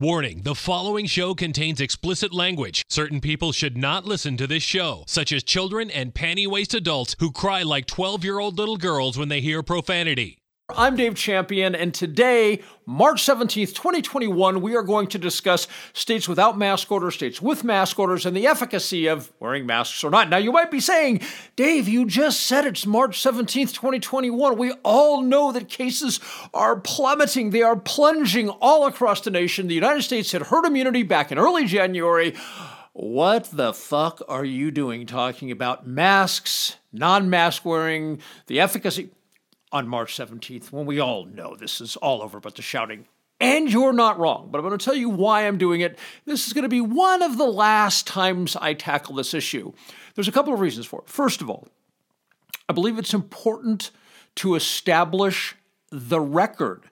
Warning the following show contains explicit language. Certain people should not listen to this show, such as children and panty waist adults who cry like 12 year old little girls when they hear profanity. I'm Dave Champion, and today, March 17th, 2021, we are going to discuss states without mask orders, states with mask orders, and the efficacy of wearing masks or not. Now, you might be saying, Dave, you just said it's March 17th, 2021. We all know that cases are plummeting, they are plunging all across the nation. The United States had herd immunity back in early January. What the fuck are you doing talking about masks, non mask wearing, the efficacy? On March 17th when we all know this is all over but the shouting. And you're not wrong, but I'm going to tell you why I'm doing it. This is going to be one of the last times I tackle this issue. There's a couple of reasons for it. First of all, I believe it's important to establish the record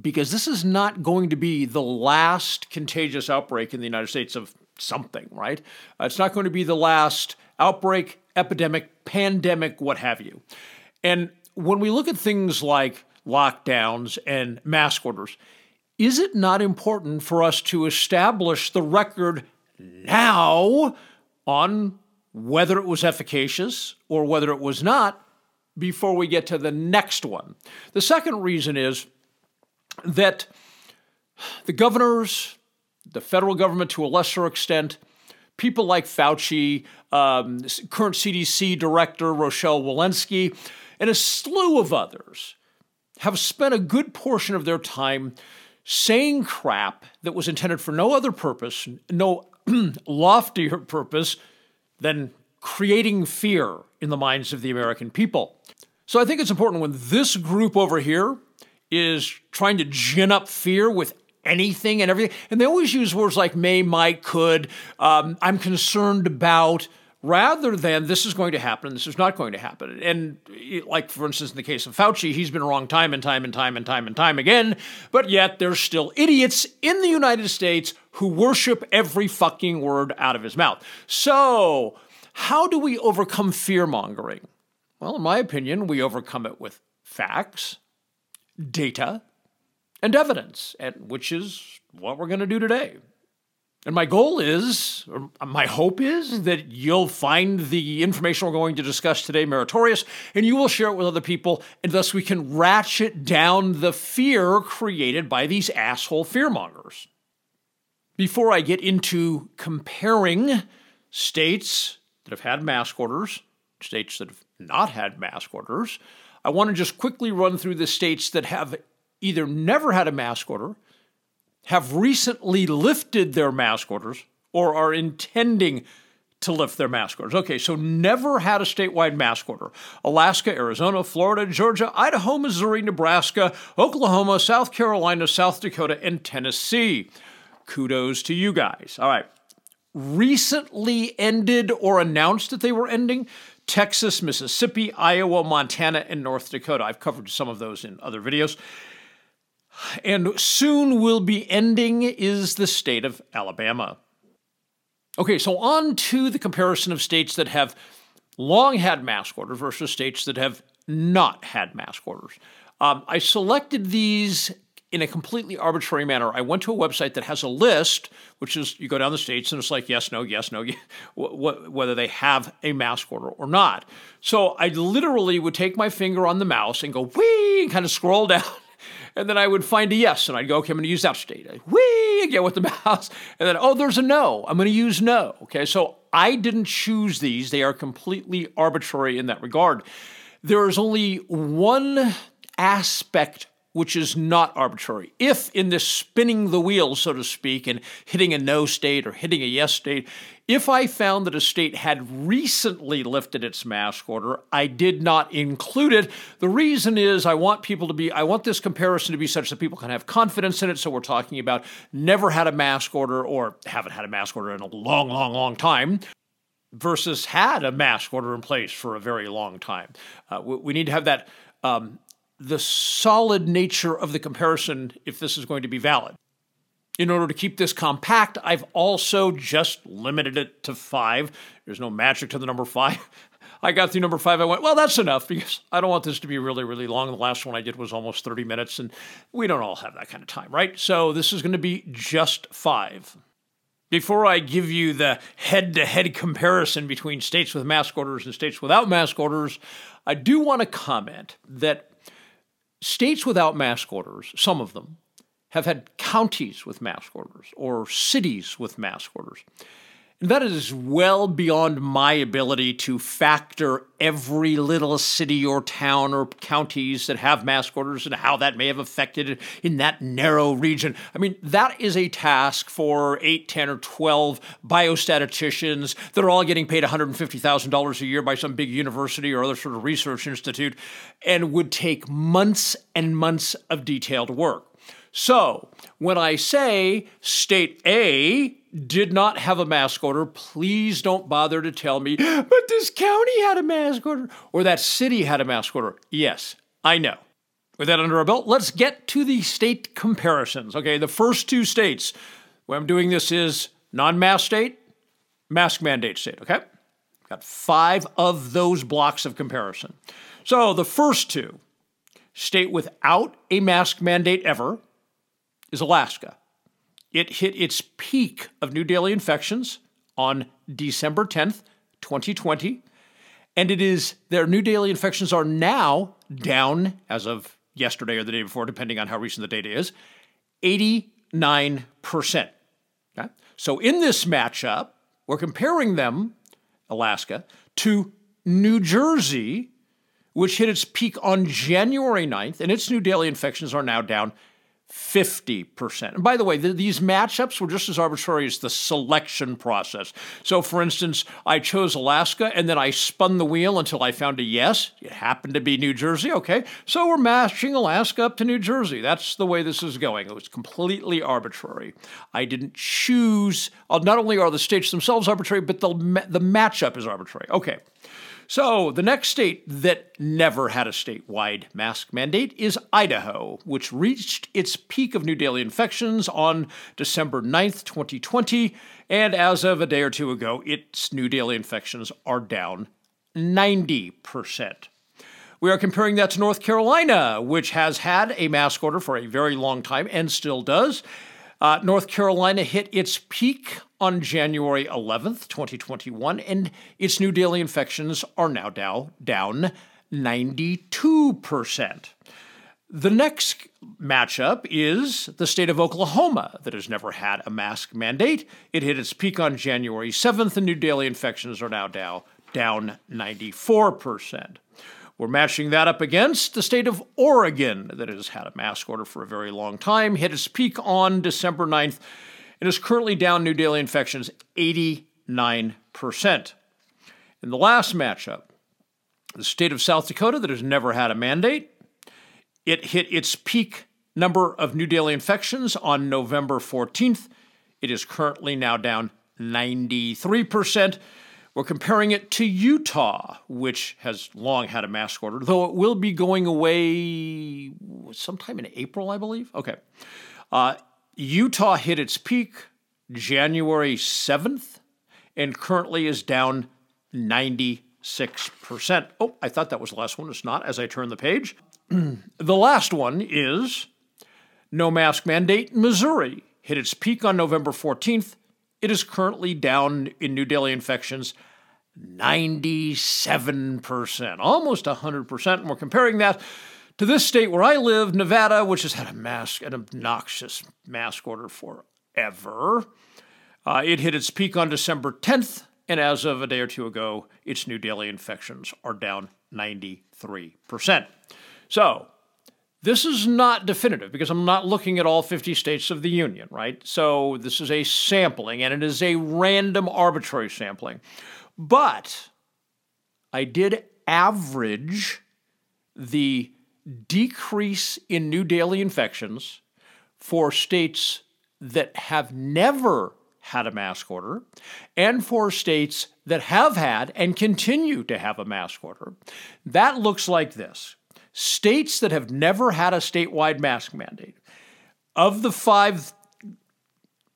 because this is not going to be the last contagious outbreak in the United States of something, right? Uh, it's not going to be the last outbreak, epidemic, pandemic, what have you. And when we look at things like lockdowns and mask orders, is it not important for us to establish the record now on whether it was efficacious or whether it was not before we get to the next one? The second reason is that the governors, the federal government to a lesser extent, people like Fauci, um, current CDC director Rochelle Walensky, and a slew of others have spent a good portion of their time saying crap that was intended for no other purpose, no loftier purpose than creating fear in the minds of the American people. So I think it's important when this group over here is trying to gin up fear with anything and everything, and they always use words like may, might, could, um, I'm concerned about, rather than this is going to happen and this is not going to happen. And like, for instance, in the case of Fauci, he's been wrong time and time and time and time and time again, but yet there's still idiots in the United States who worship every fucking word out of his mouth. So, how do we overcome fear mongering? Well, in my opinion, we overcome it with facts, data, and evidence, and which is what we're going to do today. And my goal is, or my hope is, hmm. that you'll find the information we're going to discuss today meritorious and you will share it with other people, and thus we can ratchet down the fear created by these asshole fearmongers. Before I get into comparing states that have had mask orders, states that have not had mask orders, I want to just quickly run through the states that have either never had a mask order have recently lifted their mask orders or are intending to lift their mask orders. Okay, so never had a statewide mask order. Alaska, Arizona, Florida, Georgia, Idaho, Missouri, Nebraska, Oklahoma, South Carolina, South Dakota, and Tennessee. Kudos to you guys. All right. Recently ended or announced that they were ending Texas, Mississippi, Iowa, Montana, and North Dakota. I've covered some of those in other videos and soon will be ending is the state of Alabama. Okay, so on to the comparison of states that have long had mask orders versus states that have not had mask orders. Um, I selected these in a completely arbitrary manner. I went to a website that has a list, which is you go down the states and it's like yes, no, yes, no, whether they have a mask order or not. So I literally would take my finger on the mouse and go whee and kind of scroll down and then I would find a yes, and I'd go, okay, I'm going to use that state. Whee, again with the mouse, and then, oh, there's a no. I'm going to use no. Okay, so I didn't choose these. They are completely arbitrary in that regard. There is only one aspect which is not arbitrary. If in this spinning the wheel, so to speak, and hitting a no state or hitting a yes state, if I found that a state had recently lifted its mask order, I did not include it. The reason is I want people to be, I want this comparison to be such that people can have confidence in it. So we're talking about never had a mask order or haven't had a mask order in a long, long, long time versus had a mask order in place for a very long time. Uh, we, we, need to have that um, the solid nature of the comparison if this is going to be valid. In order to keep this compact, I've also just limited it to five. There's no magic to the number five. I got through number five. I went, well, that's enough because I don't want this to be really, really long. The last one I did was almost 30 minutes, and we don't all have that kind of time, right? So this is going to be just five. Before I give you the head to head comparison between states with mask orders and states without mask orders, I do want to comment that states without mask orders, some of them, have had counties with mask orders or cities with mask orders. That is well beyond my ability to factor every little city or town or counties that have mask orders and how that may have affected it in that narrow region. I mean, that is a task for 8, 10, or 12 biostatisticians that are all getting paid $150,000 a year by some big university or other sort of research institute and would take months and months of detailed work. So, when I say state A did not have a mask order, please don't bother to tell me, but this county had a mask order or that city had a mask order. Yes, I know. With that under our belt, let's get to the state comparisons. Okay, the first two states where I'm doing this is non mask state, mask mandate state. Okay? Got five of those blocks of comparison. So the first two, state without a mask mandate ever, is Alaska. It hit its peak of new daily infections on December 10th, 2020, and it is their new daily infections are now down as of yesterday or the day before, depending on how recent the data is, 89%. Okay? So in this matchup, we're comparing them, Alaska, to New Jersey, which hit its peak on January 9th, and its new daily infections are now down 50%. And by the way, the, these matchups were just as arbitrary as the selection process. So, for instance, I chose Alaska and then I spun the wheel until I found a yes. It happened to be New Jersey. Okay. So we're matching Alaska up to New Jersey. That's the way this is going. It was completely arbitrary. I didn't choose, uh, not only are the states themselves arbitrary, but the, the matchup is arbitrary. Okay. So, the next state that never had a statewide mask mandate is Idaho, which reached its peak of new daily infections on December 9th, 2020. And as of a day or two ago, its new daily infections are down 90%. We are comparing that to North Carolina, which has had a mask order for a very long time and still does. Uh, North Carolina hit its peak on January 11th, 2021, and its new daily infections are now down, down 92%. The next matchup is the state of Oklahoma, that has never had a mask mandate. It hit its peak on January 7th, and new daily infections are now down, down 94%. We're matching that up against the state of Oregon, that has had a mask order for a very long time, hit its peak on December 9th, and is currently down new daily infections 89%. In the last matchup, the state of South Dakota, that has never had a mandate, it hit its peak number of new daily infections on November 14th. It is currently now down 93%. We're comparing it to Utah, which has long had a mask order, though it will be going away sometime in April, I believe. Okay. Uh, Utah hit its peak January 7th and currently is down 96%. Oh, I thought that was the last one. It's not as I turn the page. the last one is no mask mandate Missouri hit its peak on November 14th it is currently down in new daily infections 97%, almost 100%. And we're comparing that to this state where I live, Nevada, which has had a mask, an obnoxious mask order forever. Uh, it hit its peak on December 10th, and as of a day or two ago, its new daily infections are down 93%. So, this is not definitive because I'm not looking at all 50 states of the Union, right? So this is a sampling and it is a random arbitrary sampling. But I did average the decrease in new daily infections for states that have never had a mask order and for states that have had and continue to have a mask order. That looks like this states that have never had a statewide mask mandate, of the five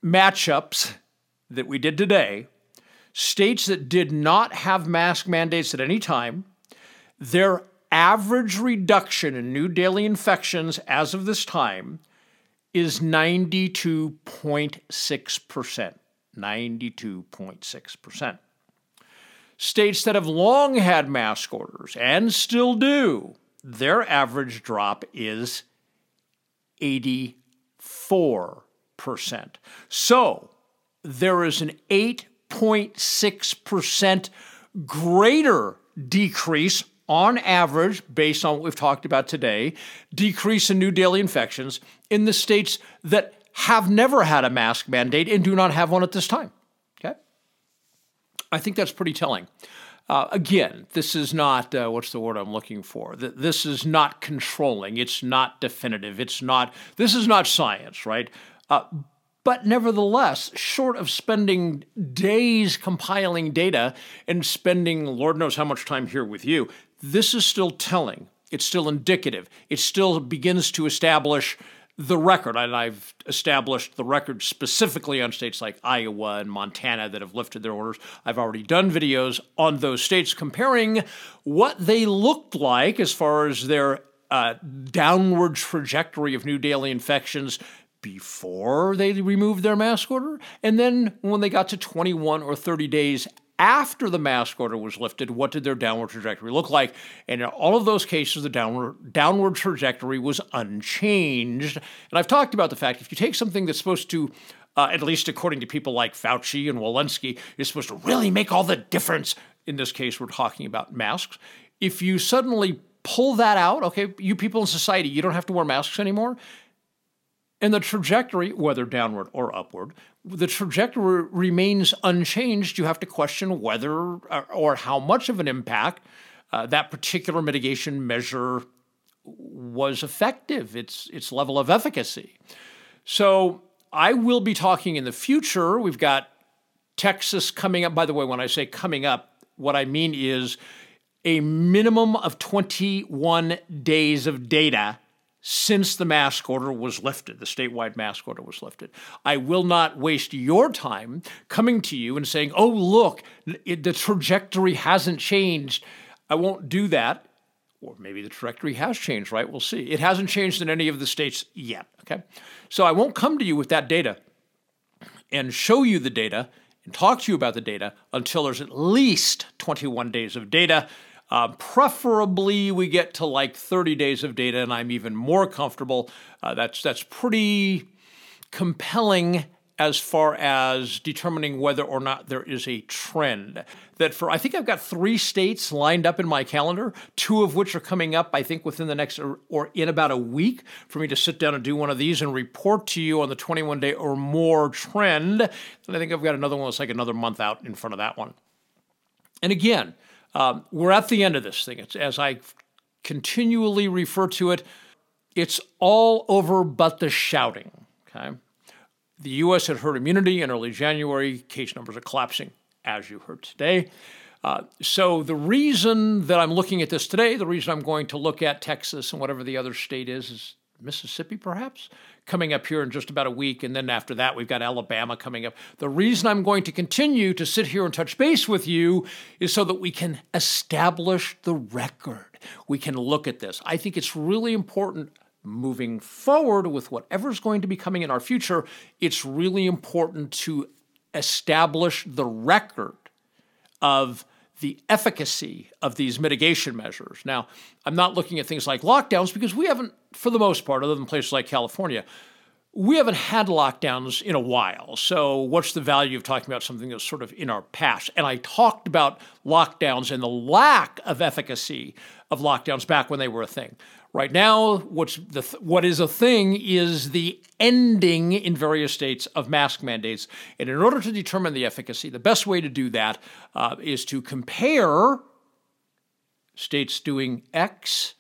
matchups that we did today, states that did not have mask mandates at any time, their average reduction in new daily infections as of this time is 92.6%. 92.6%. States that have long had mask orders and still do, their average drop is 84%. So there is an 8.6% greater decrease on average, based on what we've talked about today, decrease in new daily infections in the states that have never had a mask mandate and do not have one at this time. Okay? I think that's pretty telling. Uh, again, this is not uh, what's the word I'm looking for. This is not controlling. It's not definitive. It's not. This is not science, right? Uh, but nevertheless, short of spending days compiling data and spending Lord knows how much time here with you, this is still telling. It's still indicative. It still begins to establish the record, and I've established the record specifically on states like Iowa and Montana that have lifted their orders. I've already done videos on those states comparing what they looked like as far as their uh, downward trajectory of new daily infections before they removed their mask order, and then when they got to 21 or 30 days after the mask order was lifted, what did their downward trajectory look like? And in all of those cases, the downward downward trajectory was unchanged. And I've talked about the fact if you take something that's supposed to uh, at least according to people like Fauci and Walensky, is supposed to really make all the difference. In this case, we're talking about masks. If you suddenly pull that out, okay, you people in society, you don't have to wear masks anymore. And the trajectory, whether downward or upward, the trajectory remains unchanged. You have to question whether or how much of an impact uh, that particular mitigation measure was effective, its, its level of efficacy. So I will be talking in the future. We've got Texas coming up. By the way, when I say coming up, what I mean is a minimum of 21 days of data since the mask order was lifted, the statewide mask order was lifted. I will not waste your time coming to you and saying, oh, look, it, the trajectory hasn't changed. I won't do that. Or maybe the trajectory has changed, right? We'll see. It hasn't changed in any of the states yet, okay? So I won't come to you with that data and show you the data and talk to you about the data until there's at least 21 days of data uh, preferably, we get to like 30 days of data, and I'm even more comfortable. Uh, that's that's pretty compelling as far as determining whether or not there is a trend. That for, I think I've got three states lined up in my calendar, two of which are coming up, I think, within the next or, or in about a week for me to sit down and do one of these and report to you on the 21 day or more trend. And I think I've got another one that's like another month out in front of that one. And again, um, we're at the end of this thing. It's, as I continually refer to it, it's all over but the shouting. Okay, the U.S. had herd immunity in early January. Case numbers are collapsing, as you heard today. Uh, so the reason that I'm looking at this today, the reason I'm going to look at Texas and whatever the other state is, is Mississippi, perhaps, coming up here in just about a week. And then after that, we've got Alabama coming up. The reason I'm going to continue to sit here and touch base with you is so that we can establish the record. We can look at this. I think it's really important moving forward with whatever's going to be coming in our future. It's really important to establish the record of the efficacy of these mitigation measures. Now, I'm not looking at things like lockdowns because we haven't, for the most part, other than places like California, we haven't had lockdowns in a while. So, what's the value of talking about something that's sort of in our past? And I talked about lockdowns and the lack of efficacy of lockdowns back when they were a thing. Right now, what's the th- what is a thing is the ending in various states of mask mandates. And in order to determine the efficacy, the best way to do that uh, is to compare states doing X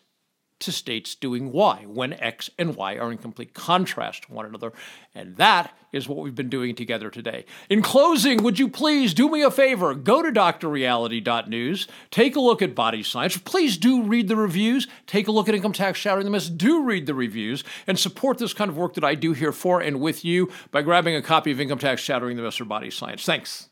to states doing Y when X and Y are in complete contrast to one another. And that is what we've been doing together today. In closing, would you please do me a favor? Go to drreality.news, take a look at body science. Please do read the reviews, take a look at income tax shattering the myths, do read the reviews, and support this kind of work that I do here for and with you by grabbing a copy of Income Tax Shattering the Myths or Body Science. Thanks.